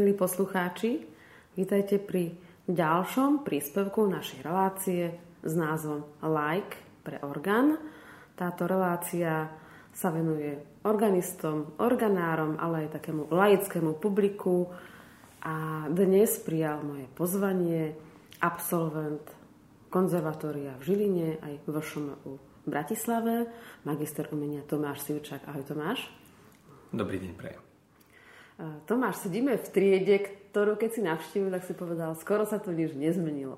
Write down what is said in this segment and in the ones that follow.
Milí poslucháči, vítajte pri ďalšom príspevku našej relácie s názvom Like pre orgán. Táto relácia sa venuje organistom, organárom, ale aj takému laickému publiku. A dnes prijal moje pozvanie absolvent konzervatória v Žiline aj v ŠMU v Bratislave, magister umenia Tomáš Sivčák. Ahoj Tomáš. Dobrý deň, prejem. Tomáš, sedíme v triede, ktorú keď si navštívil, tak si povedal, skoro sa to nič nezmenilo.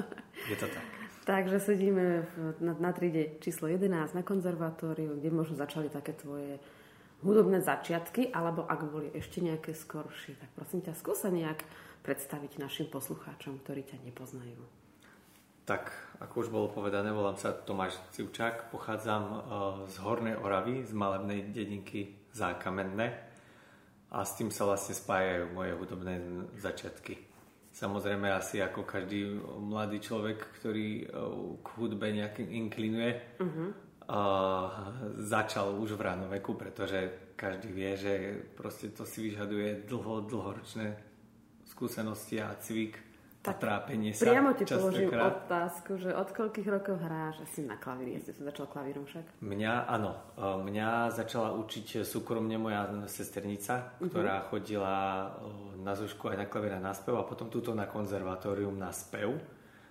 Je to tak. Takže sedíme na, na triede číslo 11 na konzervatóriu, kde možno začali také tvoje hudobné začiatky, alebo ak boli ešte nejaké skoršie, tak prosím ťa, skúsa nejak predstaviť našim poslucháčom, ktorí ťa nepoznajú. Tak, ako už bolo povedané, volám sa Tomáš Civčák, pochádzam e, z Hornej Oravy, z malebnej dedinky Zákamenné a s tým sa vlastne spájajú moje hudobné začiatky. Samozrejme asi ako každý mladý človek, ktorý eh, k hudbe nejak inklinuje, uh-huh. a začal už v ránom veku, pretože každý vie, že proste to si vyžaduje dlho, dlhoročné skúsenosti a cvik tak trápenie sa. Priamo ti položím krát. otázku, že od koľkých rokov hráš asi na klavíri? Ja som začal klavírom však. Mňa, áno. E, mňa začala učiť súkromne moja sesternica, uh-huh. ktorá chodila e, na zúšku aj na klavír a na spev a potom túto na konzervatórium na spev.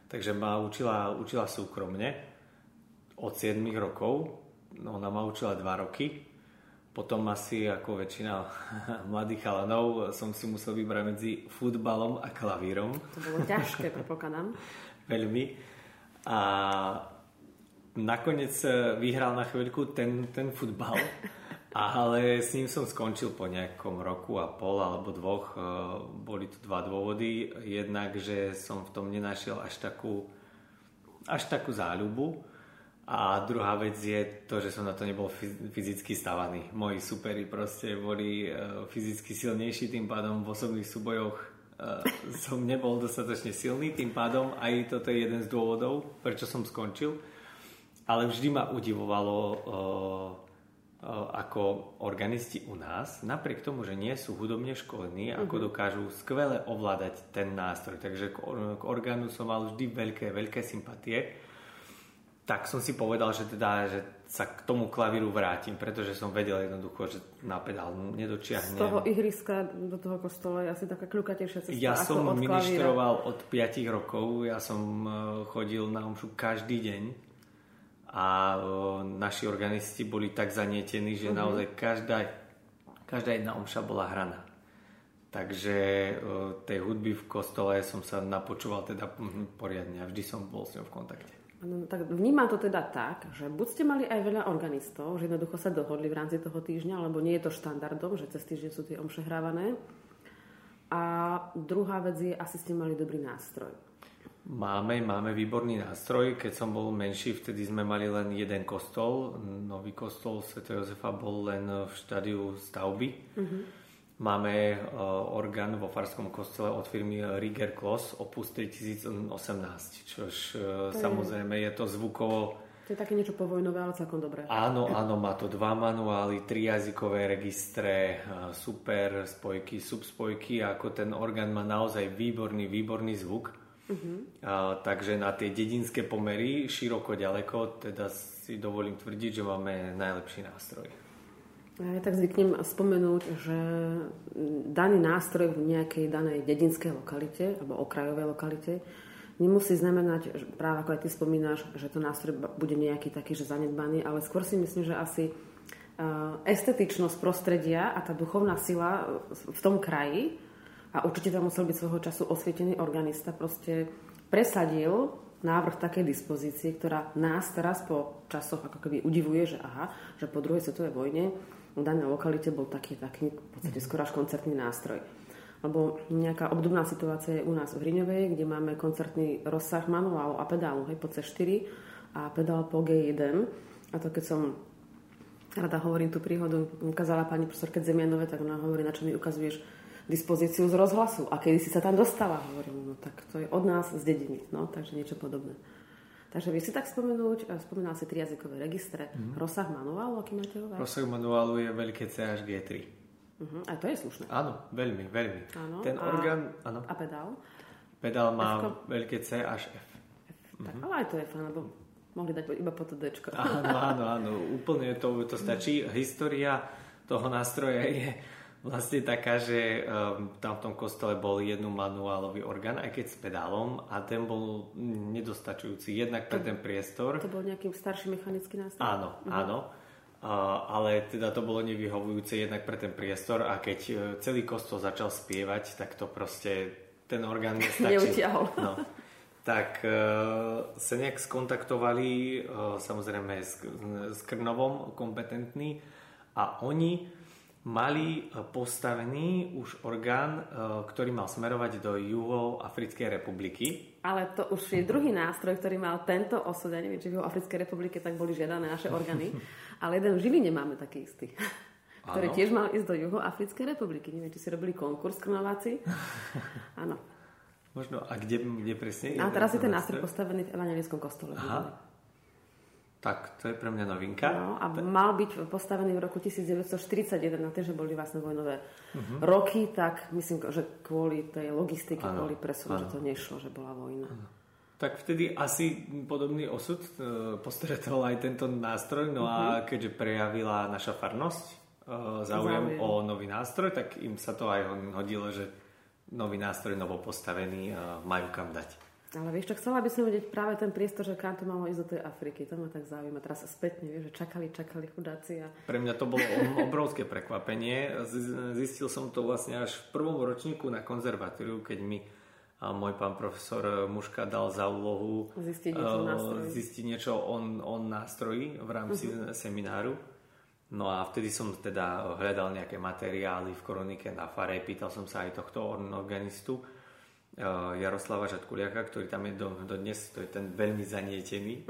Takže ma učila, učila súkromne od 7 rokov. Ona ma učila 2 roky potom asi ako väčšina mladých chalanov som si musel vybrať medzi futbalom a klavírom. To bolo ťažké, prepokladám. Veľmi. A nakoniec vyhral na chvíľku ten, ten futbal, ale s ním som skončil po nejakom roku a pol alebo dvoch. Boli tu dva dôvody. Jednak, že som v tom nenašiel až takú, až takú záľubu a druhá vec je to, že som na to nebol fyzicky stavaný. Moji superi proste boli e, fyzicky silnejší, tým pádom v osobných súbojoch e, som nebol dostatočne silný, tým pádom aj toto je jeden z dôvodov, prečo som skončil. Ale vždy ma udivovalo e, ako organisti u nás, napriek tomu, že nie sú hudobne školení, ako mhm. dokážu skvele ovládať ten nástroj. Takže k orgánu som mal vždy veľké, veľké sympatie tak som si povedal, že teda, že sa k tomu klavíru vrátim, pretože som vedel jednoducho, že na pedál nedočiahnem. Z toho ihriska do toho kostola je asi taká kľukatejšia cesta Ja som od ministroval od 5 rokov, ja som e, chodil na omšu každý deň a e, naši organisti boli tak zanietení, že uh-huh. naozaj každá, každá jedna omša bola hraná. Takže e, tej hudby v kostole som sa napočúval teda hm, poriadne a vždy som bol s ňou v kontakte. No, tak vnímam to teda tak, že buď ste mali aj veľa organistov, že jednoducho sa dohodli v rámci toho týždňa, lebo nie je to štandardom, že cez týždeň sú tie omše hrávané. A druhá vec je, asi ste mali dobrý nástroj. Máme, máme výborný nástroj. Keď som bol menší, vtedy sme mali len jeden kostol. Nový kostol Sv. Jozefa bol len v štádiu stavby. Uh-huh. Máme uh, orgán vo Farskom kostele od firmy Rieger Kloss Opus 3018, čož uh, samozrejme je to zvukovo... To je také niečo povojnové, ale celkom dobré. Áno, áno, má to dva manuály, tri jazykové registre, uh, super spojky, subspojky, ako ten orgán má naozaj výborný, výborný zvuk. Uh-huh. Uh, takže na tie dedinské pomery, široko, ďaleko, teda si dovolím tvrdiť, že máme najlepší nástroj. Ja tak zvyknem spomenúť, že daný nástroj v nejakej danej dedinskej lokalite alebo okrajovej lokalite nemusí znamenať, že práve ako aj ty spomínaš, že to nástroj bude nejaký taký, že zanedbaný, ale skôr si myslím, že asi e, estetičnosť prostredia a tá duchovná sila v tom kraji a určite tam musel byť svojho času osvietený organista, proste presadil návrh takej dispozície, ktorá nás teraz po časoch ako keby udivuje, že aha, že po druhej svetovej vojne v danej lokalite bol taký, taký v podstate skoro až koncertný nástroj. Lebo nejaká obdobná situácia je u nás v Hriňovej, kde máme koncertný rozsah manuálu a pedálu, hej, po C4 a pedál po G1. A to keď som rada hovorím tú príhodu, ukázala pani profesorke Zemianové, tak ona hovorí, na čo mi ukazuješ dispozíciu z rozhlasu a kedy si sa tam dostala. Hovorím, no tak to je od nás z dediny, no, takže niečo podobné. Takže vy si tak spomenúť, eh, spomínal si tri jazykové registre, mm. rozsah manuálu, aký máte ho? Rozsah manuálu je veľké C až G3. Uh-huh. A to je slušné. Áno, veľmi, veľmi. Áno, Ten a- orgán, áno, A pedál? pedál má F-ko? veľké C až F. Tak, ale aj to je fajn, lebo mohli dať iba po to Dčko. Áno, áno, áno, úplne to, to stačí. História toho nástroja je vlastne taká, že um, tam v tom kostole bol jednu manuálový orgán, aj keď s pedálom a ten bol nedostačujúci jednak pre ten priestor. To bol nejaký starší mechanický nástroj? Áno, áno. A, ale teda to bolo nevyhovujúce jednak pre ten priestor a keď e, celý kostol začal spievať, tak to proste ten orgán nestačil. Neutiahol. No. Tak e, sa nejak skontaktovali e, samozrejme s, s Krnovom kompetentní a oni mali e, postavený už orgán, e, ktorý mal smerovať do Juhoafrickej republiky. Ale to už je druhý nástroj, ktorý mal tento osud. Ja neviem, či v Africkej republike tak boli žiadané naše orgány. ale jeden v Žiline máme taký istý. ktorý Áno. tiež mal ísť do Juhoafrickej republiky. Neviem, či si robili konkurs krnováci. Áno. Možno, a kde, kde presne? A teraz je ten nástroj postavený v evangelickom kostole. Aha. Tak, to je pre mňa novinka. No, a mal byť postavený v roku 1941 na tým, že boli vlastne vojnové Mhm. roky, tak myslím, že kvôli tej logistike, Áno, kvôli presunu, že to nešlo, že bola vojna. Tak vtedy asi podobný osud e, postretol aj tento nástroj, no Mhm. a keďže prejavila naša farnosť e, záujem Záujem. o nový nástroj, tak im sa to aj hodilo, že nový nástroj novo postavený e, majú kam dať. Ale vieš čo, chcela by som vedieť práve ten priestor, že kam to malo ísť do tej Afriky. To ma tak zaujíma. Teraz spätne, vieš, že čakali, čakali chudáci a Pre mňa to bolo obrovské prekvapenie. Zistil som to vlastne až v prvom ročníku na konzervatóriu, keď mi a môj pán profesor Muška dal za úlohu Zistiť niečo nástroji. zistiť niečo o, o nástroji v rámci Mhm. semináru. No a vtedy som teda hľadal nejaké materiály v koronike na fare, pýtal som sa aj tohto organistu Jaroslava Žatkuliaka, ktorý tam je do, do dnes, to je ten veľmi zanietený,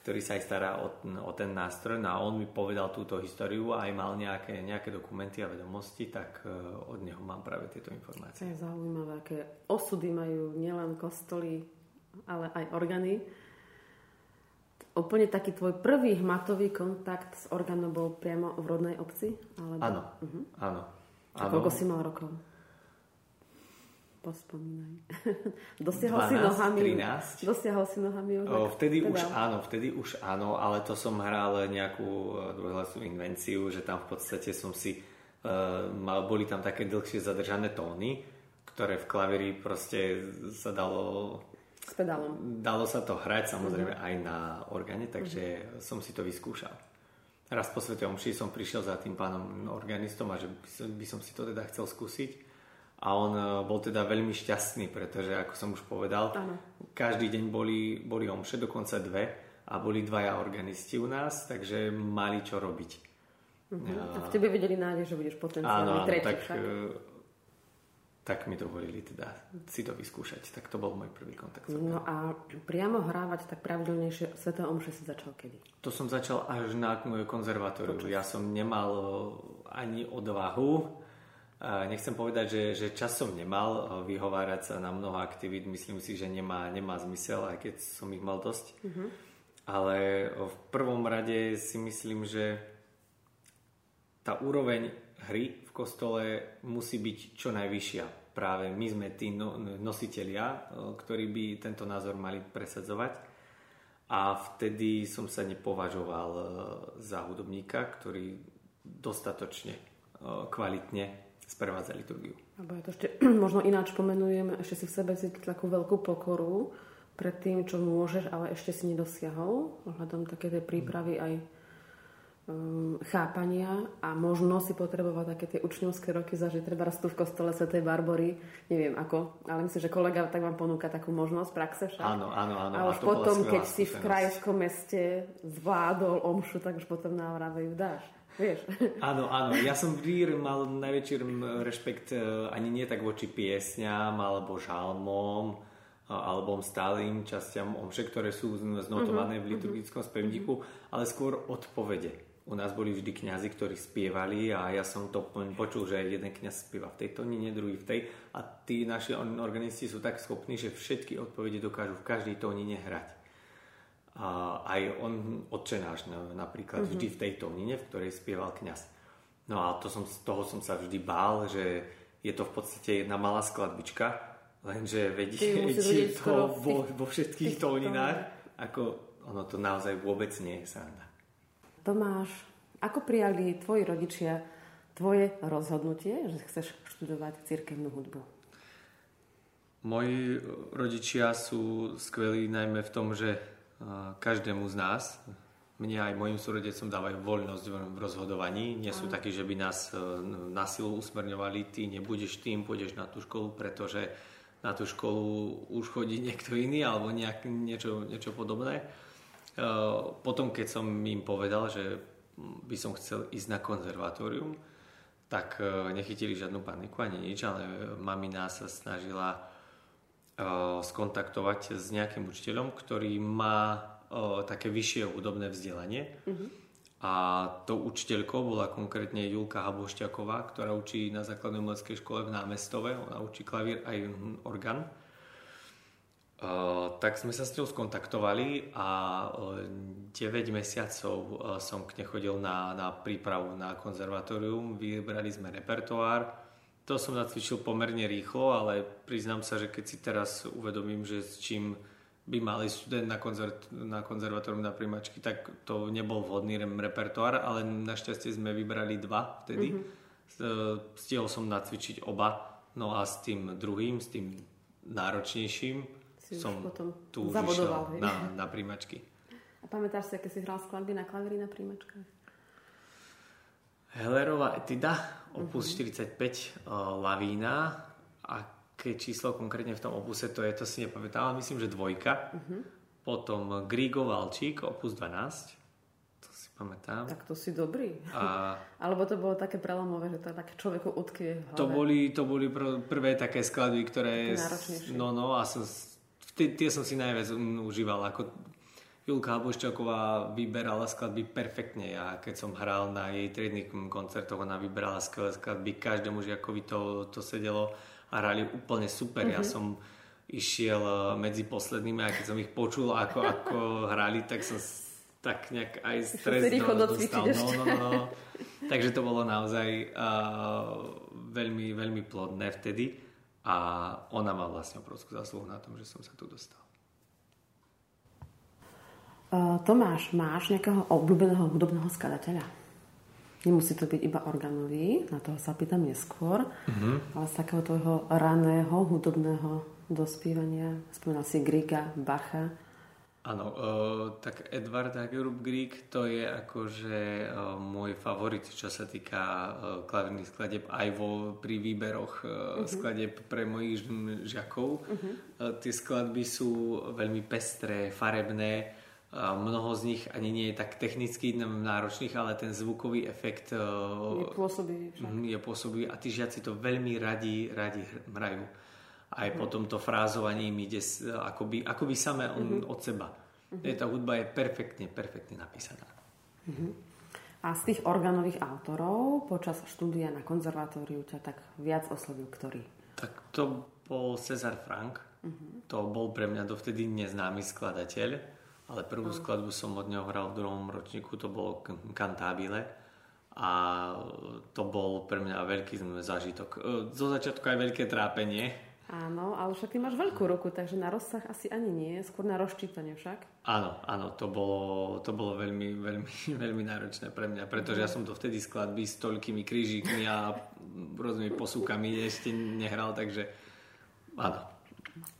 ktorý sa aj stará o, o ten nástroj. No a on mi povedal túto históriu a aj mal nejaké, nejaké dokumenty a vedomosti, tak od neho mám práve tieto to informácie. je zaujímavé, aké osudy majú nielen kostoly, ale aj orgány. Úplne taký tvoj prvý hmatový kontakt s orgánom bol priamo v rodnej obci? Alebo... Áno, áno. A áno. koľko si mal rokov? Pospomínaj. Dosiahol si 12, nohami... 13. Dosiahol si nohami... O, vtedy pedál? už áno, vtedy už áno, ale to som hral nejakú e, dvojhlasnú invenciu, že tam v podstate som si uh, mal, boli tam také dlhšie zadržané tóny, ktoré v klavíri proste sa dalo S pedálom. Dalo sa to hrať samozrejme aj na orgáne, takže som si to vyskúšal. Raz po Svete Omši som prišiel za tým pánom organistom a že by som, by som si to teda chcel skúsiť. A on e, bol teda veľmi šťastný, pretože ako som už povedal, Áno. každý deň boli, boli omše, dokonca dve a boli dvaja organisti u nás, takže mali čo robiť. A v tebe videli nádej, že budeš potenciálny Áno, tretí tak, však. e, tak mi dovolili teda si to vyskúšať. Tak to bol môj prvý kontakt. No a priamo hrávať tak pravidelnejšie Sveté Omše si začal kedy? To som začal až na konzervatóriu. Ja som nemal e, ani odvahu. Nechcem povedať, že, že čas som nemal e, vyhovárať sa na mnoho aktivít. Myslím si, že nemá, nemá zmysel, aj keď som ich mal dosť. Ale v prvom rade si myslím, že tá úroveň hry v kostole musí byť čo najvyššia. Práve my sme tí no, nositelia, e, ktorí by tento názor mali presadzovať. A vtedy som sa nepovažoval za hudobníka, ktorý dostatočne kvalitne sprevádza liturgiu. Alebo ja to ešte možno ináč pomenujem, ešte si v sebe cítiť takú veľkú pokoru pred tým, čo môžeš, ale ešte si nedosiahol, ohľadom také tej prípravy aj um, chápania a možno si potrebovať také tie učňovské roky zažiť treba tu v kostole Svetej Barbory, neviem ako, ale myslím, že kolega tak vám ponúka takú možnosť praxe však. Áno, áno, áno. A a už to bola potom, keď si v krajskom meste zvládol omšu, tak už potom ju dáš. Vieš? Áno, áno. Ja som vždy mal najväčší rešpekt e, ani nie tak voči piesňam alebo žalmom alebo stálym častiam omše, ktoré sú znotované v liturgickom spevníku, ale skôr odpovede. U nás boli vždy kňazi, ktorí spievali a ja som to po- počul, že jeden kňaz spieva v tej tónine, druhý v tej a tí naši organisti sú tak schopní, že všetky odpovede dokážu v každej tónine hrať. A aj on odčenáš napríklad mm-hmm. vždy v tej tónine, v ktorej spieval kňaz. No a to som, z toho som sa vždy bál, že je to v podstate jedna malá skladbička, lenže vedieť to vo, vo všetkých tóninách, ako ono to naozaj vôbec nie je sranda. Tomáš, ako prijali tvoji rodičia tvoje rozhodnutie, že chceš študovať cirkevnú hudbu? Moji rodičia sú skvelí najmä v tom, že každému z nás, mne aj mojim súrodecom dávajú voľnosť v rozhodovaní. Nie sú takí, že by nás e, na silu usmerňovali, ty nebudeš tým, pôjdeš na tú školu, pretože na tú školu už chodí niekto iný alebo nejak, niečo, niečo podobné. E, potom, keď som im povedal, že by som chcel ísť na konzervatórium, tak e, nechytili žiadnu paniku ani nič, ale mamina sa snažila skontaktovať s nejakým učiteľom, ktorý má o, také vyššie hudobné vzdelanie. Uh-huh. A tou učiteľkou bola konkrétne Julka Habošťaková, ktorá učí na základnej umeleckej škole v Námestove. Ona učí klavír aj orgán. Uh, tak sme sa s ňou skontaktovali a uh, 9 mesiacov uh, som k nej chodil na, na prípravu na konzervatórium. Vybrali sme repertoár. To som nacvičil pomerne rýchlo, ale priznám sa, že keď si teraz uvedomím, že s čím by mali študent na, konzert, na konzervatórium na príjmačky, tak to nebol vhodný repertoár, ale našťastie sme vybrali dva vtedy. Mm-hmm. Stihol som nacvičiť oba, no a s tým druhým, s tým náročnejším si som potom tu zabodoval, na, na príjmačky. A pamätáš si, aké si hral skladby na klavíri na príjmačkách? Hellerová etida, opus mm-hmm. 45, uh, Lavína a aké číslo konkrétne v tom opuse to je, to si nepamätám, ale myslím, že dvojka. Uh-huh. Potom Grigo Valčík, opus 12. To si pamätám. Tak to si dobrý. A... Alebo to bolo také prelomové, že to tak človeku utkvie v hlave. To boli, to boli pr- prvé také skladby, ktoré... No, no, a som, tie, tie som si najviac užíval. Ako Julka Boščaková vyberala skladby perfektne. Ja keď som hral na jej triednych koncertoch, ona vyberala skvelé skladby. Každému žiakovi to, to sedelo a hrali úplne super. Mm-hmm. Ja mhm. som išiel eh, medzi poslednými a keď som ich počul, ako, ako hrali, tak som tak nejak aj stres do, dostal. No, no, no, no. Takže to bolo naozaj uh, veľmi, veľmi plodné vtedy a ona má vlastne obrovskú zásluhu na tom, že som sa tu dostal. Uh, Tomáš, máš nejakého obľúbeného hudobného skladateľa? Nemusí to byť iba organový, na toho sa pýtam neskôr, mm-hmm. ale z takého tvojho raného hudobného dospívania, spomínal si Griga, Bacha. Áno, uh, tak Edward Hagerup Grieg to je akože uh, môj favorit, čo sa týka klavírnych skladeb aj vo, pri výberoch uh, uh-huh. skladeb pre mojich žiakov. Uh-huh. Uh, tie skladby sú veľmi pestré, farebné, Mnoho z nich ani nie je tak technicky náročných, ale ten zvukový efekt e, je pôsobivý. Mhm, je pôsobivý a tí žiaci to veľmi radi, radi hrajú. Aj mm. potom to frázovanie im ide akoby, akoby samé on, mm-hmm. od seba. Mm-hmm. Tá hudba je perfektne, perfektne napísaná. Mm-hmm. A z tých organových autorov počas štúdia na konzervatóriu ťa tak viac oslovil ktorý? Tak to bol Cezar Frank. Mm-hmm. To bol pre mňa dovtedy neznámy skladateľ ale prvú skladbu som od neho hral v druhom ročníku, to bolo Cantabile a to bol pre mňa veľký zážitok. E, zo začiatku aj veľké trápenie. Áno, ale však ty máš veľkú ruku, takže na rozsah asi ani nie, skôr na rozčítanie však. Áno, áno, to bolo, to bolo veľmi, veľmi, veľmi náročné pre mňa, pretože ja som to vtedy skladby s toľkými krížikmi a rôznymi posúkami ešte nehral, takže áno,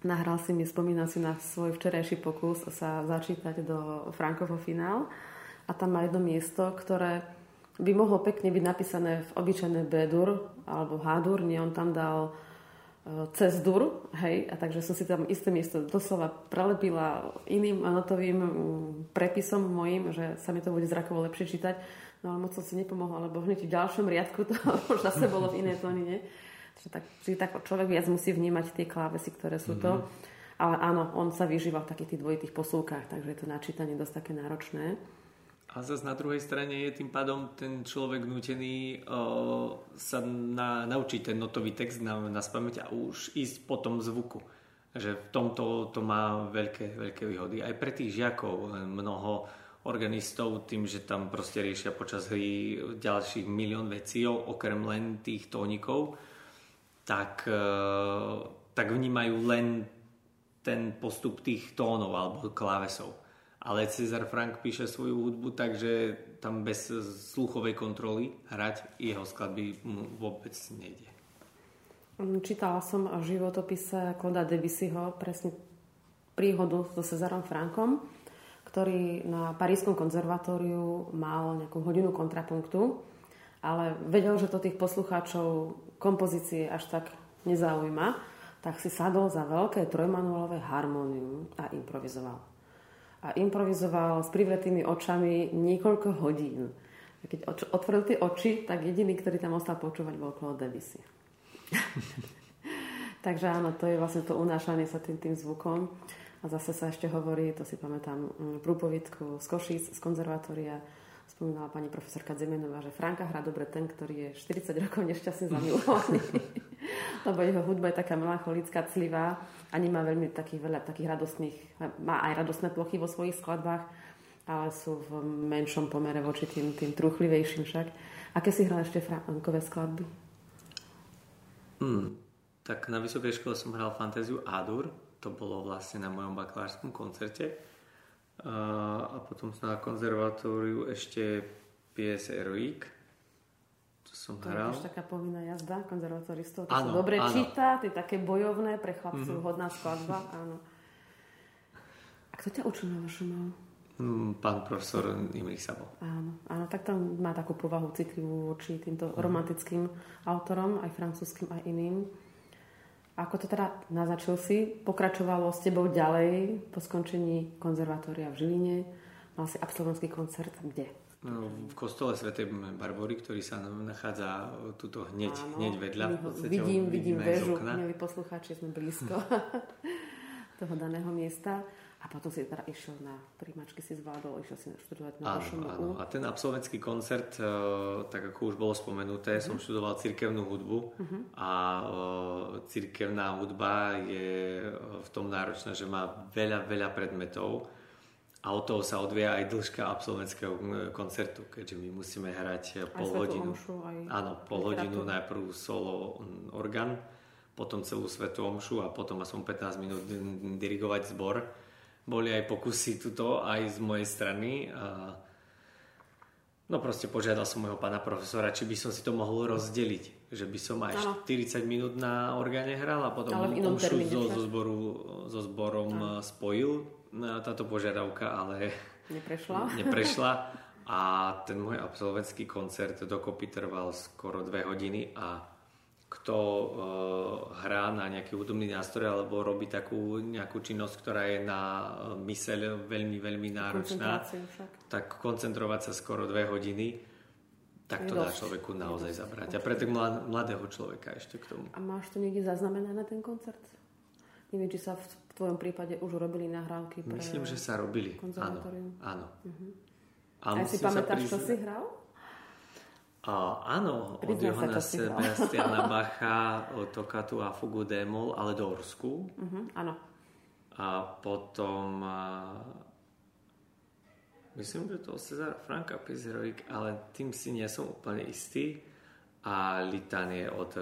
Nahral si mi, spomínal si na svoj včerajší pokus sa začítať do Frankovo finál a tam má jedno miesto, ktoré by mohlo pekne byť napísané v obyčajné B-dur alebo H-dur, nie, on tam dal e, cez dur, hej, a takže som si tam isté miesto doslova prelepila iným notovým prepisom mojim, že sa mi to bude zrakovo lepšie čítať, no ale moc som si nepomohla, lebo hneď v ďalšom riadku to už zase bolo v inej tónine. Čiže tak, čiže tak človek viac musí vnímať tie klávesy, ktoré sú mm-hmm. to. Mhm. Ale áno, on sa vyžíva v takých tých dvojitých posúkach, takže je to načítanie dosť také náročné. A zase na druhej strane je tým pádom ten človek nutený o, sa na, naučiť ten notový text na, na spamäť a už ísť po tom zvuku. Že v tomto to má veľké, veľké výhody. Aj pre tých žiakov mnoho organistov tým, že tam proste riešia počas hry ďalších milión vecí, okrem len tých tónikov, tak, e, tak vnímajú len ten postup tých tónov alebo klávesov. Ale Cezar Frank píše svoju hudbu, takže tam bez sluchovej kontroly hrať jeho skladby mu vôbec nejde. Čítala som o životopise Kloda Debussyho presne príhodu so Cezarom Frankom, ktorý na Parískom konzervatóriu mal nejakú hodinu kontrapunktu, ale vedel, že to tých poslucháčov kompozície až tak nezaujíma, tak si sadol za veľké trojmanuálové harmónium a improvizoval. A improvizoval s privretými očami niekoľko hodín. A keď otvoril tie oči, tak jediný, ktorý tam ostal počúvať, bol Claude Debussy. Takže áno, to je vlastne to unášanie sa tým, tým zvukom. A zase sa ešte hovorí, to si pamätám, mm, prúpovidku z Košíc, z konzervatória, spomínala pani profesorka Zemenová, že Franka hrá dobre ten, ktorý je 40 rokov nešťastne zamilovaný. Lebo jeho hudba je taká melancholická, clivá a nemá veľmi takých veľa takých radostných, má aj radostné plochy vo svojich skladbách, ale sú v menšom pomere voči tým, tým truchlivejším však. Aké si hral ešte Frankové skladby? Hmm, tak na vysokej škole som hral fantáziu Adur, to bolo vlastne na mojom bakalárskom koncerte. A, a potom na konzervatóriu ešte PS Heroic, to som to hral. To je taká povinná jazda konzervatoristov, to áno, sa dobre áno. číta, to je také bojovné, pre chlapcov mm-hmm. hodná skladba, áno. A kto ťa učil na vašom Mm, pán profesor Imrich Sabo. Áno, áno, tak tam má takú povahu citlivú voči týmto mm. romantickým autorom, aj francúzským, aj iným. Ako to teda naznačil si, pokračovalo s tebou ďalej po skončení konzervatória v Žiline. Mal si absolventský koncert kde? No, v kostole svätej Barbory, ktorý sa nachádza tuto hneď, Áno, hneď vedľa. V podstate, vidím, vidím väžu, milí poslucháči, sme blízko toho daného miesta. A potom si teda išiel na príjmačky, si zvládol, išiel si študovať na áno, áno. A ten absolventský koncert, e, tak ako už bolo spomenuté, uh-huh. som študoval cirkevnú hudbu uh-huh. a e, cirkevná hudba je e, v tom náročná, že má veľa, veľa predmetov a od toho sa odvia aj dĺžka absolventského koncertu, keďže my musíme hrať pol aj hodinu. Omšu, aj áno, pol hodinu najprv solo organ, potom celú svetú omšu a potom aspoň 15 minút dirigovať zbor boli aj pokusy tuto aj z mojej strany. A no proste požiadal som môjho pána profesora, či by som si to mohol rozdeliť. Že by som aj ano. 40 minút na orgáne hral a potom omšu so, so, zboru, so zborom ano. spojil táto požiadavka, ale neprešla. neprešla. A ten môj absolventský koncert dokopy trval skoro dve hodiny a kto uh, hrá na nejaký hudobný nástroj alebo robí takú nejakú činnosť, ktorá je na uh, myseľ veľmi, veľmi náročná, tak koncentrovať sa skoro dve hodiny, tak to dá človeku naozaj zabrať. A pre tak mladého človeka ešte k tomu. A máš to niekde zaznamenané ten koncert? Neviem, či sa v tvojom prípade už robili nahrávky pre Myslím, že sa robili. Áno, áno. Uh-huh. A, a si pamätáš, čo si hral? A, áno, od Johana Sebastiana Bacha, Tokatu a Fugu Demol, ale do Orsku. Uh-huh, áno. A potom a, myslím, že to Cezar Franka Pizerovic, ale tým si nie som úplne istý. A litanie od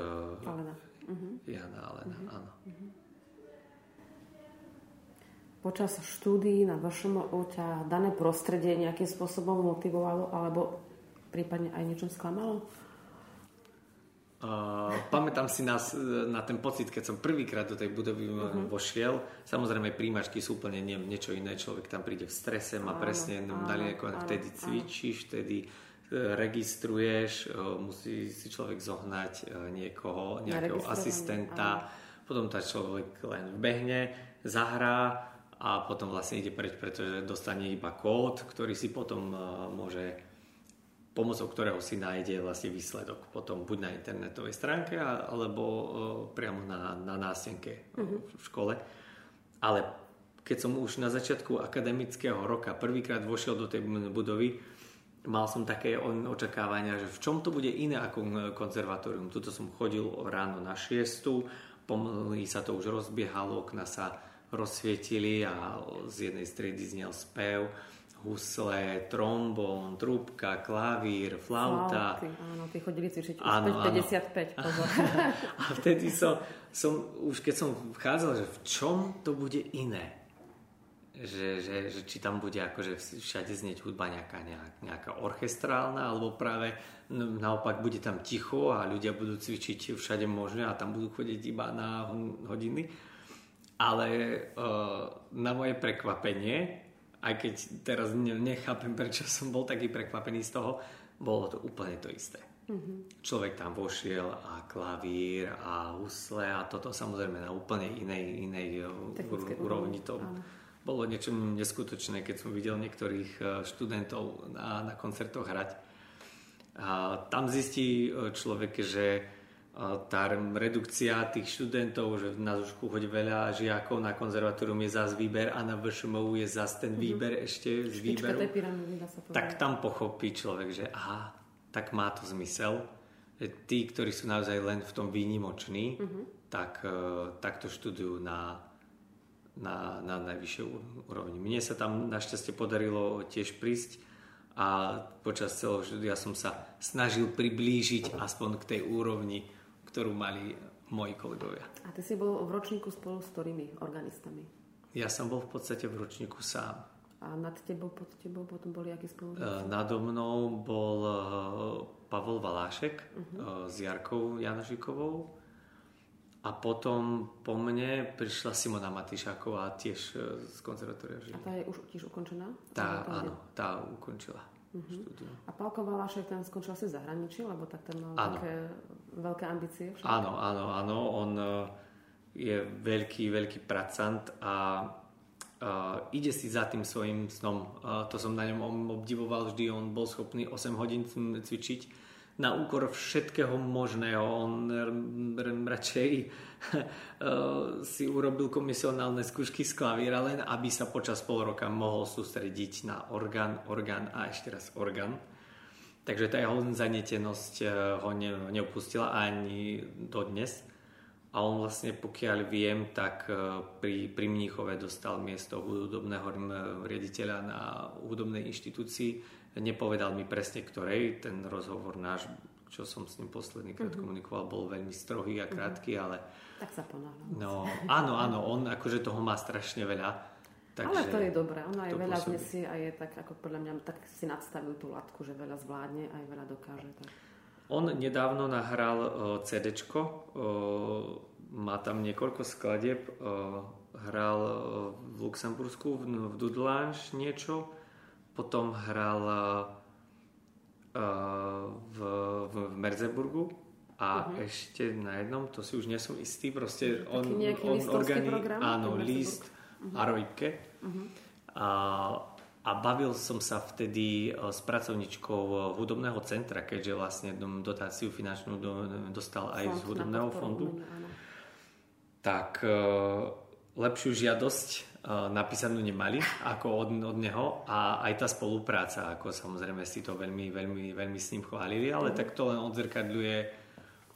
Alena. Uh-huh. Jana Alena, uh-huh. áno. Uh-huh. Počas štúdií na vašom ťa dané prostredie nejakým spôsobom motivovalo alebo prípadne aj niečom sklamalo? Uh, pamätám si na, na ten pocit, keď som prvýkrát do tej budovy uh-huh. vošiel. Samozrejme, príjmačky sú úplne nie, niečo iné. Človek tam príde v strese, má presne áno, dali ako áno, vtedy cvičíš, vtedy e, registruješ, e, musí si človek zohnať e, niekoho, nejakého asistenta, áno. potom tá človek len vbehne, zahrá a potom vlastne ide preč, pretože dostane iba kód, ktorý si potom môže pomocou ktorého si nájde vlastne výsledok potom buď na internetovej stránke alebo priamo na, na nástenke uh-huh. v škole. Ale keď som už na začiatku akademického roka prvýkrát vošiel do tej budovy, mal som také očakávania, že v čom to bude iné ako konzervatórium. Tuto som chodil ráno na šiestu, pomaly sa to už rozbiehalo, okna sa rozsvietili a z jednej stredy znel spev husle, trombón, trúbka, klavír, flauta. Flauty, áno, ty chodili cvičiť už áno, 55, pozor. a vtedy som, som, už keď som vchádzal, že v čom to bude iné že, že, že či tam bude akože všade znieť hudba nejaká, nejaká orchestrálna, alebo práve naopak bude tam ticho a ľudia budú cvičiť všade možné a tam budú chodiť iba na hodiny. Ale uh, na moje prekvapenie, aj keď teraz nechápem, prečo som bol taký prekvapený z toho, bolo to úplne to isté. Mm-hmm. Človek tam vošiel a klavír a husle a toto samozrejme na úplne inej, inej úrovni to, áno bolo niečo neskutočné, keď som videl niektorých e, študentov na, na koncertoch hrať. A tam zistí e, človek, že e, tá redukcia tých študentov, že na Zušku chodí veľa žiakov, na konzervatórium je zás výber a na VŠMU je zás ten mhm. výber mm-hmm. ešte z výberu. Tak tam pochopí človek, že aha, tak má to zmysel. Že tí, ktorí sú naozaj len v tom výnimoční, mm-hmm. tak, tak to študujú na, na, na najvyššej úrovni. Mne sa tam našťastie podarilo tiež prísť a počas celého štúdia som sa snažil priblížiť aspoň k tej úrovni, ktorú mali moji kolegovia. A ty si bol v ročníku spolu s ktorými organistami? Ja som bol v podstate v ročníku sám. A nad tebou, pod tebou potom boli akí spolu? Uh, nado mnou bol uh, Pavol Valášek uh-huh. uh, s Jarkou Janožikovou a potom po mne prišla Simona Matišáková tiež e, z konzervatória A tá je už tiež ukončená? Tá, áno, tá ukončila uh-huh. A Pálko Valašek ten skončil asi v zahraničí, lebo tak ten mal áno. také veľké ambície? Však? Áno, áno, áno. On e, je veľký, veľký pracant a uh, ide si za tým svojim snom. Uh, to som na ňom obdivoval vždy. On bol schopný 8 hodín cvičiť na úkor všetkého možného. On radšej eh, si urobil komisionálne skúšky z klavíra len, aby sa počas pol roka mohol sústrediť na orgán, orgán a ešte raz orgán. Takže tá jeho zanietenosť eh, ho ne, neopustila ani dodnes. A on vlastne, pokiaľ viem, tak eh, pri, pri Mníchove dostal miesto hudobného riaditeľa na hudobnej inštitúcii Nepovedal mi presne ktorej, ten rozhovor náš, čo som s ním posledný krát mm-hmm. komunikoval, bol veľmi strohý a mhm. krátky, mm-hmm. ale... Tak sa ponáhľam. No, áno, áno, on akože toho má strašne veľa. Takže ale to je dobré, on aj veľa znesie a je tak, ako podľa mňa, tak si nadstavil tú latku, že veľa zvládne, aj veľa dokáže. Tak. On nedávno nahral uh, CD, uh, má tam niekoľko skladieb, uh, hral uh, v Luxembursku, v, v Dudlange niečo, potom hral uh, v, v Merzeburgu a uh-huh. ešte na jednom, to si už nie som istý, proste on, on organi- program, áno, list uh-huh. a rojke. Uh-huh. A, a bavil som sa vtedy s pracovničkou hudobného centra, keďže vlastne dotáciu finančnú dostal aj Fond z hudobného fondu. Tak lepšiu žiadosť napísanú nemali ako od, od neho a aj tá spolupráca, ako samozrejme si to veľmi, veľmi, veľmi s ním chválili, ale mm. tak to len odzrkadľuje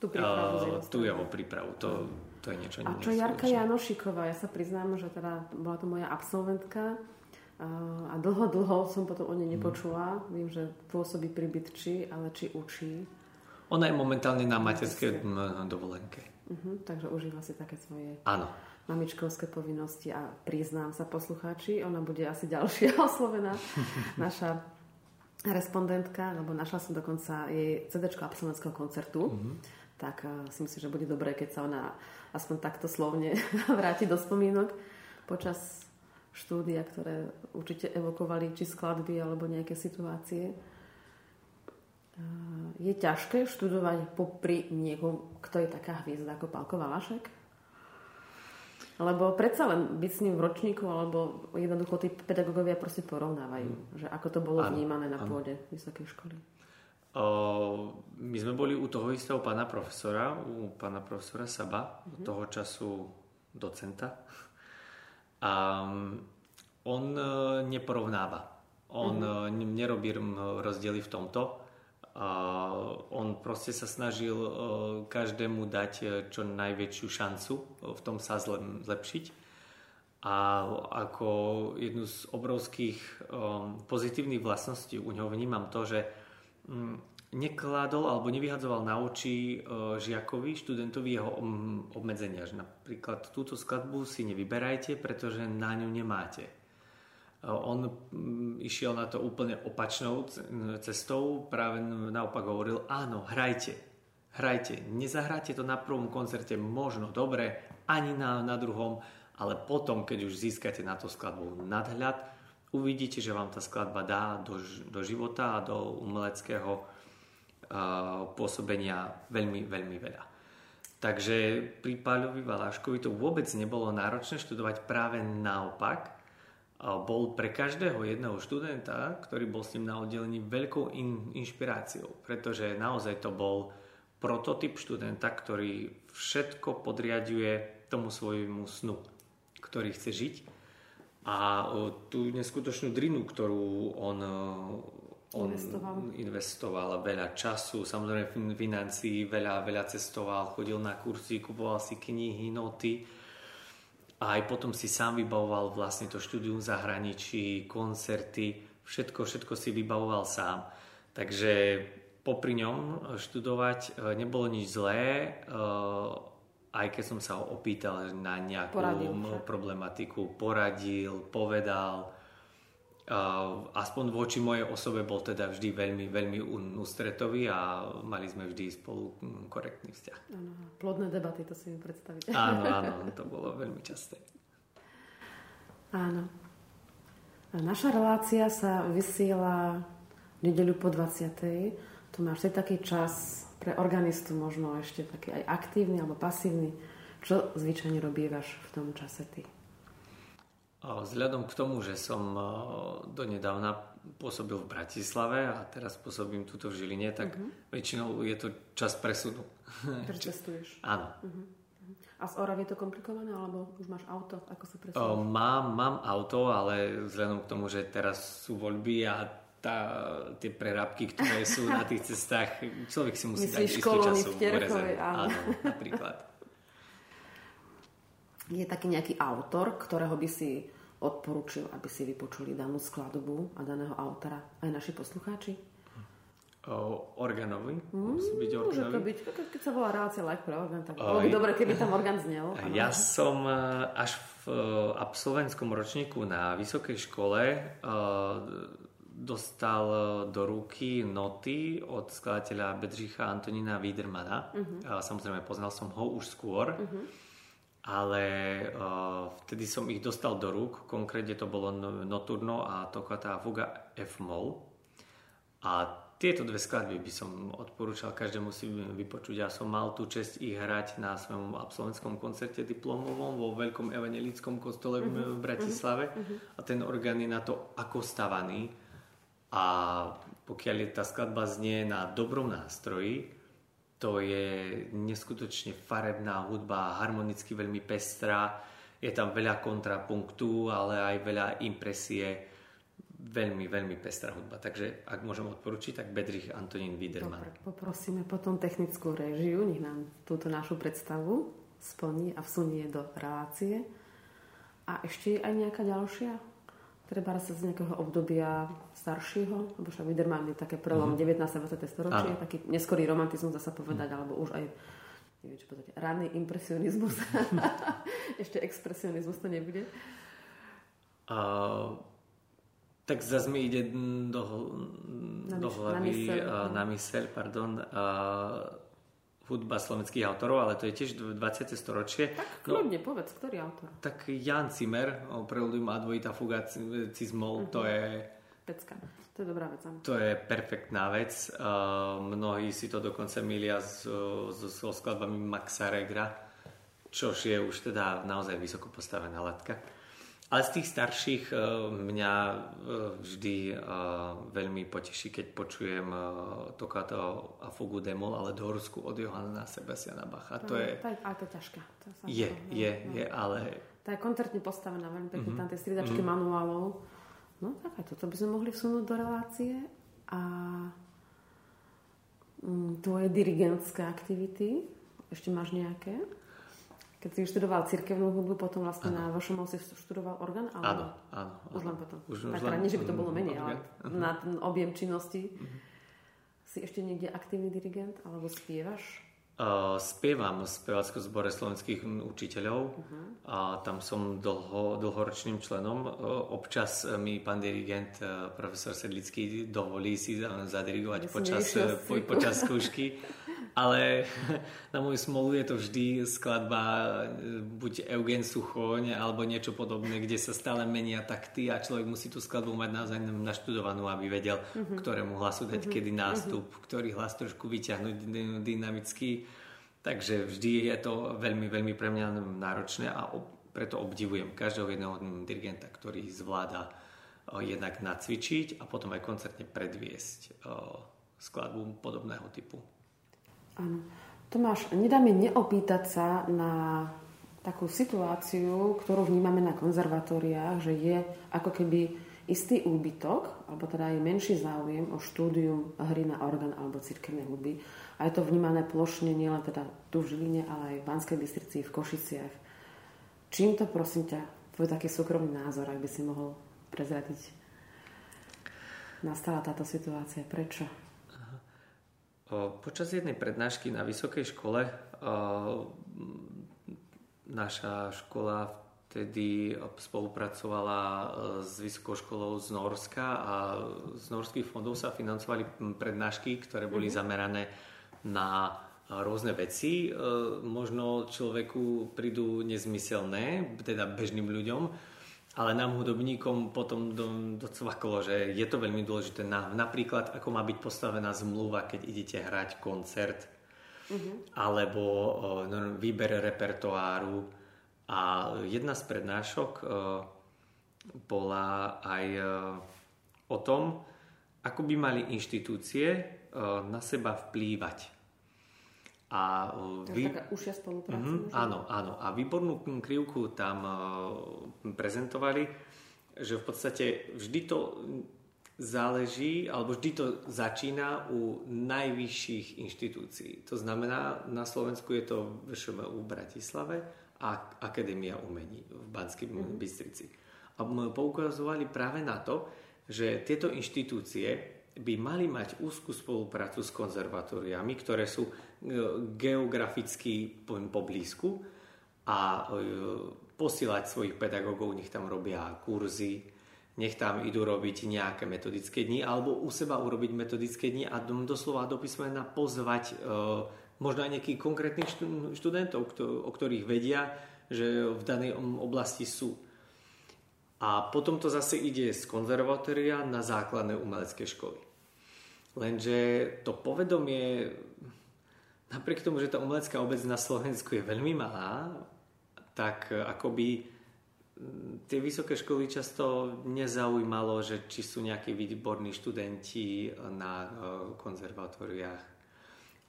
tú, uh, tú jeho prípravu. To, to je niečo A čo Jarka Janošiková, ja sa priznám, že teda bola to moja absolventka uh, a dlho, dlho som potom o nej mhm. nepočula. Mm. Viem, že pôsobí pri Bytči, ale či učí. Ona je momentálne na materskej dovolenke. Uh-huh, takže užíva si také svoje... Áno mamičkovské povinnosti a priznám sa poslucháči, ona bude asi ďalšia oslovená, naša respondentka, lebo našla som dokonca jej CD absolventského koncertu, mm-hmm. tak uh, si myslím, že bude dobré, keď sa ona aspoň takto slovne vráti do spomínok počas štúdia, ktoré určite evokovali či skladby alebo nejaké situácie. Uh, je ťažké študovať popri niekom, kto je taká hviezda ako Pálko Valašek? Lebo predsa len byť s ním v ročníku, alebo jednoducho tí pedagógovia proste porovnávajú, mm. že ako to bolo ano, vnímané na ano. pôde vysokej školy. O, my sme boli u toho istého pána profesora, u pána profesora Saba, mm-hmm. toho času docenta. A on e, neporovnáva. On mm-hmm. nerobí rozdiely v tomto on proste sa snažil e, každému dať e, čo najväčšiu šancu e, v tom sa zlepšiť. A ako jednu z obrovských pozitívnych vlastností u ňoho vnímam to, že um, nekladol alebo nevyhadzoval na oči žiakovi, študentovi jeho obmedzenia. Že napríklad túto skladbu si nevyberajte, pretože na ňu nemáte. Uh, on um, išiel na to úplne opačnou cestou, práve naopak hovoril, áno, hrajte, hrajte, nezahráte to na prvom koncerte možno dobre, ani na, na druhom, ale potom, keď už získate na to skladbu nadhľad, uvidíte, že vám tá skladba dá do, do života a do umeleckého uh, pôsobenia veľmi, veľmi veľa. Takže pri Páľovi Valáškovi to vôbec nebolo náročné študovať práve naopak. Bol pre každého jedného študenta, ktorý bol s ním na oddelení, veľkou in, inšpiráciou, pretože naozaj to bol prototyp študenta, ktorý všetko podriaduje tomu svojmu snu ktorý chce žiť. A tú neskutočnú drinu, ktorú on, on investoval. investoval veľa času, samozrejme financií, veľa, veľa cestoval, chodil na kursy, kupoval si knihy, noty a aj potom si sám vybavoval vlastne to štúdium zahraničí, koncerty, všetko, všetko si vybavoval sám. Takže popri ňom študovať e, nebolo nič zlé, e, aj keď som sa ho opýtal na nejakú poradil, problematiku, poradil, povedal, aspoň voči mojej osobe bol teda vždy veľmi, veľmi ústretový a mali sme vždy spolu korektný vzťah. Áno, plodné debaty, to si mi predstaviť. Áno, áno, to bolo veľmi časté. Áno. Naša relácia sa vysiela v nedeľu po 20. Tu máš taký čas pre organistu možno ešte taký aj aktívny alebo pasívny. Čo zvyčajne robívaš v tom čase ty? Vzhľadom k tomu, že som donedávna pôsobil v Bratislave a teraz pôsobím tuto v Žiline, tak uh-huh. väčšinou je to čas presunu. Prečestuješ? Áno. Uh-huh. A z Orav je to komplikované, alebo už máš auto? Ako sa presúvaš? Mám, mám auto, ale vzhľadom k tomu, že teraz sú voľby a tá, tie prerábky, ktoré sú na tých cestách, človek si musí Myslíš dať istú času v Terechove, áno. áno, napríklad. Je taký nejaký autor, ktorého by si odporúčil, aby si vypočuli danú skladbu a daného autora aj naši poslucháči? O, organový? Musí byť? Môže to byť, keď sa volá relácia like pre orgán, tak bolo by dobre, keby tam orgán znel. Ja som e, až v e, absolventskom ročníku na vysokej škole uh, dostal e, do ruky noty od skladateľa Bedřicha Antonína Wiedermana. Uh-huh. Samozrejme, poznal som ho už skôr, uh-huh. Ale uh, vtedy som ich dostal do rúk. Konkrétne to bolo Noturno a Toccata Fuga F-moll. A tieto dve skladby by som odporúčal každému si vypočuť. Ja som mal tú čest ich hrať na svojom absolventskom koncerte diplomovom vo Veľkom evangelickom kostole uh-huh. v Bratislave. Uh-huh. A ten orgán je na to ako stavaný a pokiaľ je tá skladba znie na dobrom nástroji, to je neskutočne farebná hudba, harmonicky veľmi pestrá, je tam veľa kontrapunktu, ale aj veľa impresie, veľmi, veľmi pestrá hudba. Takže ak môžem odporučiť, tak Bedrich Antonín Wiedermann. Dobre, poprosíme potom technickú režiu, nech nám túto našu predstavu splní a vsunie do relácie. A ešte aj nejaká ďalšia? Treba sa z nejakého obdobia staršieho, lebo však Widerman je také prelom mm-hmm. 19. a 20. storočie, Áno. taký neskorý romantizmus, dá sa povedať, mm. alebo už aj neviem, čo povedať, ranný impresionizmus. Ešte expresionizmus to nebude. Uh, tak zase mi ide do, na do hlavy, na myseľ, uh, na myseľ pardon, uh, hudba slovenských autorov, ale to je tiež 20. storočie. Tak kľudne, no, povedz, ktorý autor? Tak Jan Zimmer, Preludium a dvojita fugacizmol, uh-huh. to je... Pecka. To je dobrá vec. To je perfektná vec. Uh, mnohí si to dokonca milia so, so, so skladbami Maxa Regra, čož je už teda naozaj vysoko postavená latka. Ale z tých starších eh, mňa eh, vždy eh, veľmi poteší, keď počujem Tokato a Fugu Demol, ale Dorsku od Johanna Sebastiana Bacha. To, to je, to je, ale to je ťažká. To je, je, no. je, ale... To je koncertne postavená, veľmi pekne, mm-hmm. tam tie striedačky mm-hmm. manuálov. No tak aj toto by sme mohli vsunúť do relácie. A mm, tvoje dirigentské aktivity, ešte máš nejaké? Keď si študoval cirkevnú hudbu, potom vlastne ano. na vašom si študoval orgán? Ale... Áno, áno. Už len potom. Už, už len, nie, že by to bolo menej, ale na ten objem činnosti. Uh-huh. Si ešte niekde aktívny dirigent? Alebo spievaš? Uh, spievam v spevackého zbore slovenských učiteľov uh-huh. a tam som dlho, dlhoročným členom. Uh, občas mi pán dirigent, uh, profesor Sedlický, dovolí si zadirigovať počas, po, počas skúšky. ale na moju smolu je to vždy skladba buď Eugen Suchoň alebo niečo podobné, kde sa stále menia takty a človek musí tú skladbu mať naozaj naštudovanú, aby vedel, mm-hmm. ktorému hlasu dať mm-hmm. kedy nástup, mm-hmm. ktorý hlas trošku vyťahnuť dynamicky. Takže vždy je to veľmi, veľmi pre mňa náročné a preto obdivujem každého jedného dirigenta, ktorý zvláda jednak nacvičiť a potom aj koncertne predviesť skladbu podobného typu. Áno. Tomáš, nedá mi neopýtať sa na takú situáciu, ktorú vnímame na konzervatóriách, že je ako keby istý úbytok, alebo teda je menší záujem o štúdium hry na orgán alebo cirkevnej hudby. A je to vnímané plošne nielen teda tu v Žiline, ale aj v Banskej Bystrici, v Košiciach. Čím to, prosím ťa, tvoj taký súkromný názor, ak by si mohol prezradiť? Nastala táto situácia. Prečo? Počas jednej prednášky na vysokej škole naša škola vtedy spolupracovala e, s vysokou školou z Norska a z norských fondov sa financovali prednášky, ktoré boli mm-hmm. zamerané na rôzne veci. E, možno človeku prídu nezmyselné, teda bežným ľuďom, ale nám hudobníkom potom do, docvaklo, že je to veľmi dôležité. Na, napríklad, ako má byť postavená zmluva, keď idete hrať koncert, uh-huh. alebo no, výber repertoáru. A jedna z prednášok uh, bola aj uh, o tom, ako by mali inštitúcie uh, na seba vplývať. A vy... taká užšia spolupráca. Mm-hmm, áno, áno. A výbornú krivku tam prezentovali, že v podstate vždy to záleží, alebo vždy to začína u najvyšších inštitúcií. To znamená, na Slovensku je to VŠMU v Bratislave Akadémia umení v Banskej mm-hmm. Bystrici. A poukazovali práve na to, že tieto inštitúcie by mali mať úzkú spoluprácu s konzervatóriami, ktoré sú e, geograficky poblízku a e, posielať svojich pedagógov, nech tam robia kurzy, nech tam idú robiť nejaké metodické dni alebo u seba urobiť metodické dni a doslova do písmena pozvať e, možno aj nejakých konkrétnych študentov, o ktorých vedia, že v danej oblasti sú. A potom to zase ide z konzervatória na základné umelecké školy. Lenže to povedomie, napriek tomu, že tá umelecká obec na Slovensku je veľmi malá, tak akoby mm, tie vysoké školy často nezaujímalo, že či sú nejakí výborní študenti na e, konzervatóriách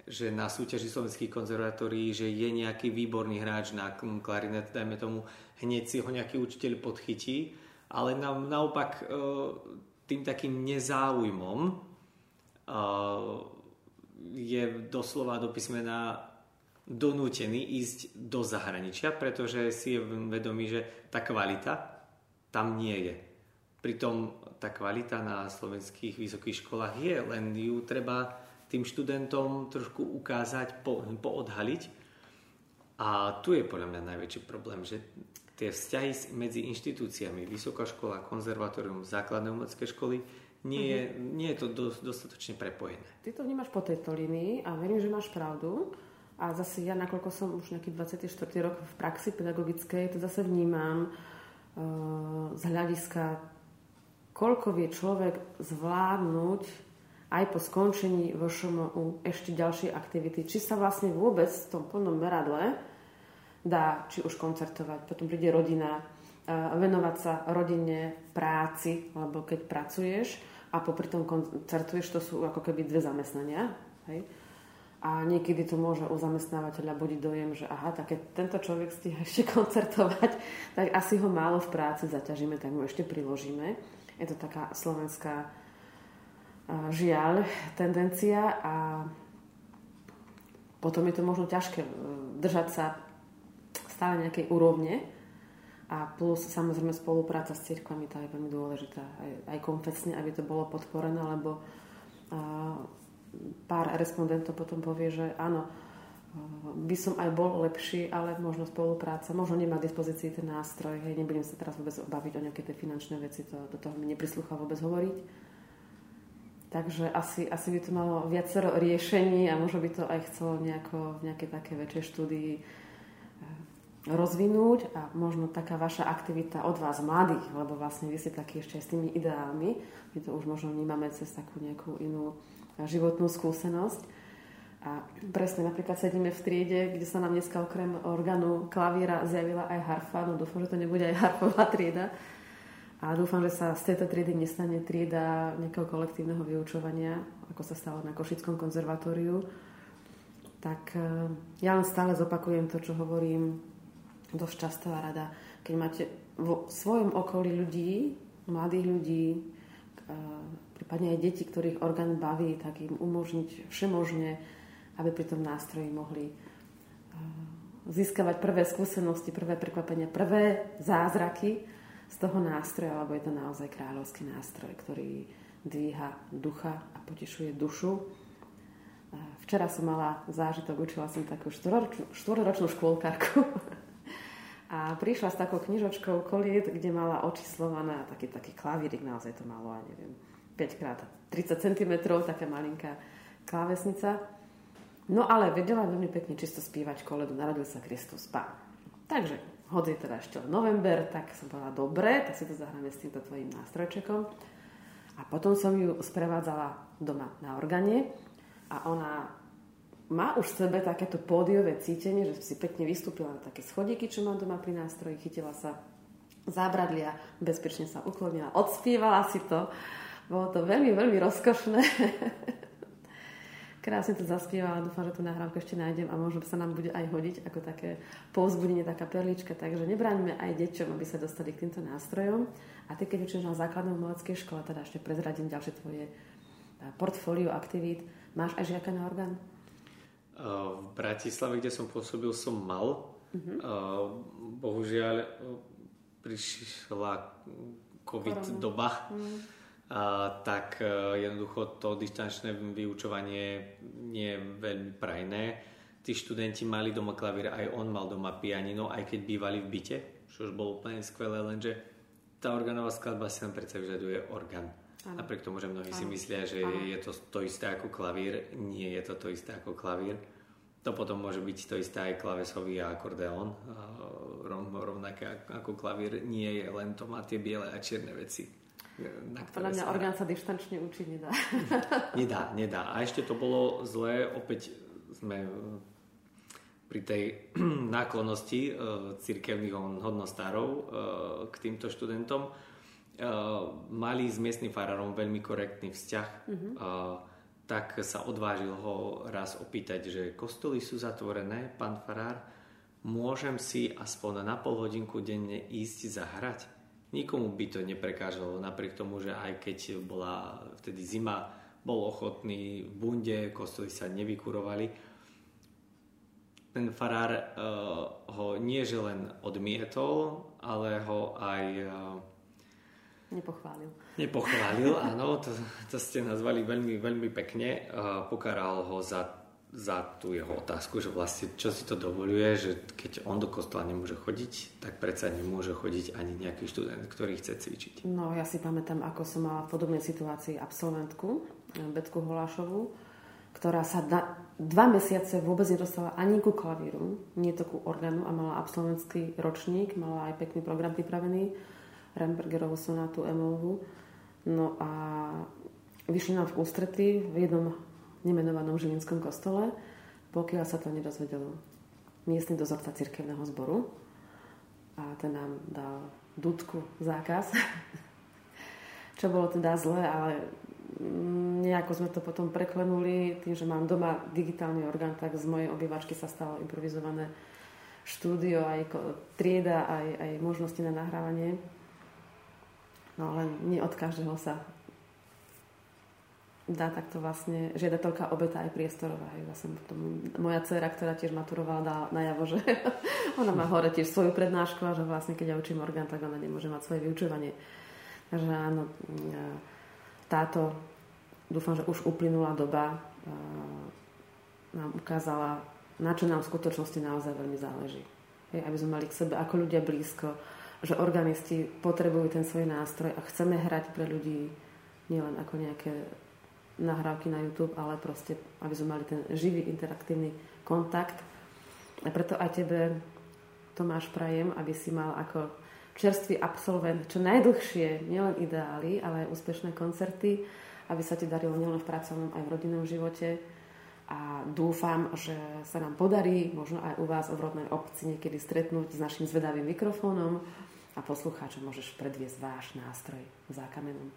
že na súťaži slovenských konzervatórií, že je nejaký výborný hráč na klarinet, dajme tomu, hneď si ho nejaký učiteľ podchytí, ale na, naopak e, tým takým nezáujmom je doslova do písmena donútený ísť do zahraničia, pretože si je vedomý, že tá kvalita tam nie je. Pritom tá kvalita na slovenských vysokých školách je, len ju treba tým študentom trošku ukázať, po, poodhaliť. A tu je podľa mňa najväčší problém, že tie vzťahy medzi inštitúciami, vysoká škola, konzervatórium, základné umelecké školy nie je, mm-hmm. nie je to dosť, dostatočne prepojené. Ty to vnímaš po tejto línii a verím, že máš pravdu. A zase ja, nakoľko som už nejaký 24. rok v praxi pedagogickej, to zase vnímam uh, z hľadiska, koľko vie človek zvládnuť aj po skončení VŠMU ešte ďalšie aktivity. Či sa vlastne vôbec v tom plnom meradle dá, či už koncertovať, potom príde rodina, venovať sa rodine, práci, alebo keď pracuješ a popri tom koncertuješ, to sú ako keby dve zamestnania. Hej? A niekedy to môže u zamestnávateľa budiť dojem, že aha, tak keď tento človek stíha ešte koncertovať, tak asi ho málo v práci zaťažíme, tak mu ešte priložíme. Je to taká slovenská žiaľ tendencia a potom je to možno ťažké držať sa stále nejakej úrovne. A plus samozrejme spolupráca s cirkvami, tá je veľmi dôležitá. Aj, aj konfesne, aby to bolo podporené, lebo uh, pár respondentov potom povie, že áno, by som aj bol lepší, ale možno spolupráca, možno nemá k dispozícii ten nástroj, hej, nebudem sa teraz vôbec baviť o nejaké tie finančné veci, to, do toho mi neprislúcha vôbec hovoriť. Takže asi, asi by to malo viacero riešení a možno by to aj chcelo nejako v nejakej také väčšej štúdii eh, rozvinúť a možno taká vaša aktivita od vás mladých, lebo vlastne vy ste takí ešte s tými ideálmi, my to už možno vnímame cez takú nejakú inú životnú skúsenosť a presne napríklad sedíme v triede, kde sa nám dneska okrem orgánu klavíra zjavila aj harfa. No dúfam, že to nebude aj harfová trieda. A dúfam, že sa z tejto triedy nestane trieda nejakého kolektívneho vyučovania, ako sa stalo na Košickom konzervatóriu. Tak e, ja len stále zopakujem to, čo hovorím dosť často a rada. Keď máte vo svojom okolí ľudí, mladých ľudí, e, prípadne aj deti, ktorých orgán baví, tak im umožniť všemožne aby pri tom nástroji mohli eh, získavať prvé skúsenosti, prvé prekvapenia, prvé zázraky z toho nástroja, lebo je to naozaj kráľovský nástroj, ktorý dvíha ducha a potešuje dušu. Včera som mala zážitok, učila som takú štvororočnú škôlkarku a prišla s takou knižočkou koliet, kde mala očíslované taký, taký klavírik, naozaj to malo, aj neviem, 5 x 30 cm, taká malinká klávesnica. No ale vedela veľmi pekne čisto spívať koledu Narodil sa Kristus Pán. Takže, hoď je teda ešte november, tak som povedala, dobre, tak si to zahráme s týmto tvojim nástrojčekom. A potom som ju sprevádzala doma na organe a ona má už v sebe takéto pódiové cítenie, že si pekne vystúpila na také schodíky, čo mám doma pri nástroji, chytila sa zábradlia, bezpečne sa uklonila, odspievala si to. Bolo to veľmi, veľmi rozkošné. Krásne to zaspievala, dúfam, že tú nahrávku ešte nájdem a možno sa nám bude aj hodiť ako také povzbudenie, taká perlička. Takže nebráňme aj deťom, aby sa dostali k týmto nástrojom. A ty, keď učíš na základnej umeleckej škole, teda ešte prezradím ďalšie tvoje portfólio aktivít, máš aj žiaka na orgán? V Bratislave, kde som pôsobil, som mal. Uh-huh. Bohužiaľ prišla COVID Korona. doba. Uh-huh a, tak e, jednoducho to distančné vyučovanie nie je veľmi prajné. Tí študenti mali doma klavír, aj on mal doma pianino, aj keď bývali v byte, čo už bolo úplne skvelé, lenže tá organová skladba si nám predsa vyžaduje orgán. Ano. Napriek tomu, že mnohí ano. si myslia, že ano. je to to isté ako klavír, nie je to to isté ako klavír. To potom môže byť to isté aj klavesový a akordeón, rovnaké ako klavír, nie je len to má tie biele a čierne veci na Podľa mňa orgán sa dištančne učiť nedá. nedá, nedá. A ešte to bolo zlé, opäť sme pri tej náklonosti uh, cirkevných hodnostárov uh, k týmto študentom mali s miestnym farárom veľmi korektný vzťah. Uh, tak sa odvážil ho raz opýtať, že kostoly sú zatvorené, pán farár, môžem si aspoň na pol hodinku denne ísť zahrať? Nikomu by to neprekážalo, napriek tomu, že aj keď bola vtedy zima, bol ochotný v bunde, kostoly sa nevykurovali. Ten farár uh, ho nie že len odmietol, ale ho aj... Uh, Nepochválil. Nepochválil, áno, to, to ste nazvali veľmi, veľmi pekne. Uh, pokáral ho za za tú jeho otázku, že vlastne čo si to dovoluje, že keď on do kostola nemôže chodiť, tak predsa nemôže chodiť ani nejaký študent, ktorý chce cvičiť. No ja si pamätám, ako som mala v podobnej situácii absolventku, eh, Betku Holášovú, ktorá sa da, dva mesiace vôbec nedostala ani ku klavíru, nie to ku orgánu a mala absolventský ročník, mala aj pekný program pripravený, Rembergerovú sonátu Emovu. No a vyšli nám v ústrety v jednom nemenovanom Žilinskom kostole, pokiaľ sa to nedozvedel miestny dozorca cirkevného zboru a ten nám dal dudku zákaz, čo bolo teda zlé, ale nejako sme to potom preklenuli tým, že mám doma digitálny orgán, tak z mojej obývačky sa stalo improvizované štúdio, aj trieda, aj, aj možnosti na nahrávanie. No len nie od každého sa dá takto vlastne žiadateľka obeta aj priestorová. Ja som tomu, moja dcera, ktorá tiež maturovala, dá najavo, že ona má hore tiež svoju prednášku a že vlastne keď ja učím orgán, tak ona nemôže mať svoje vyučovanie. Takže áno, táto, dúfam, že už uplynulá doba nám ukázala, na čo nám v skutočnosti naozaj veľmi záleží. Hej, aby sme mali k sebe ako ľudia blízko, že organisti potrebujú ten svoj nástroj a chceme hrať pre ľudí nielen ako nejaké nahrávky na YouTube, ale proste, aby sme mali ten živý, interaktívny kontakt. A preto aj tebe, Tomáš, prajem, aby si mal ako čerstvý absolvent čo najdlhšie, nielen ideály, ale aj úspešné koncerty, aby sa ti darilo nielen v pracovnom, aj v rodinnom živote. A dúfam, že sa nám podarí, možno aj u vás v rodnej obci niekedy stretnúť s našim zvedavým mikrofónom a poslucháčom môžeš predviesť váš nástroj za kamenom.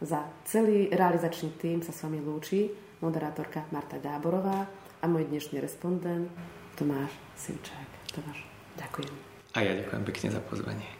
Za celý realizačný tým sa s vami lúči moderátorka Marta Gáborová a môj dnešný respondent Tomáš Simčák. Tomáš, ďakujem. A ja ďakujem pekne za pozvanie.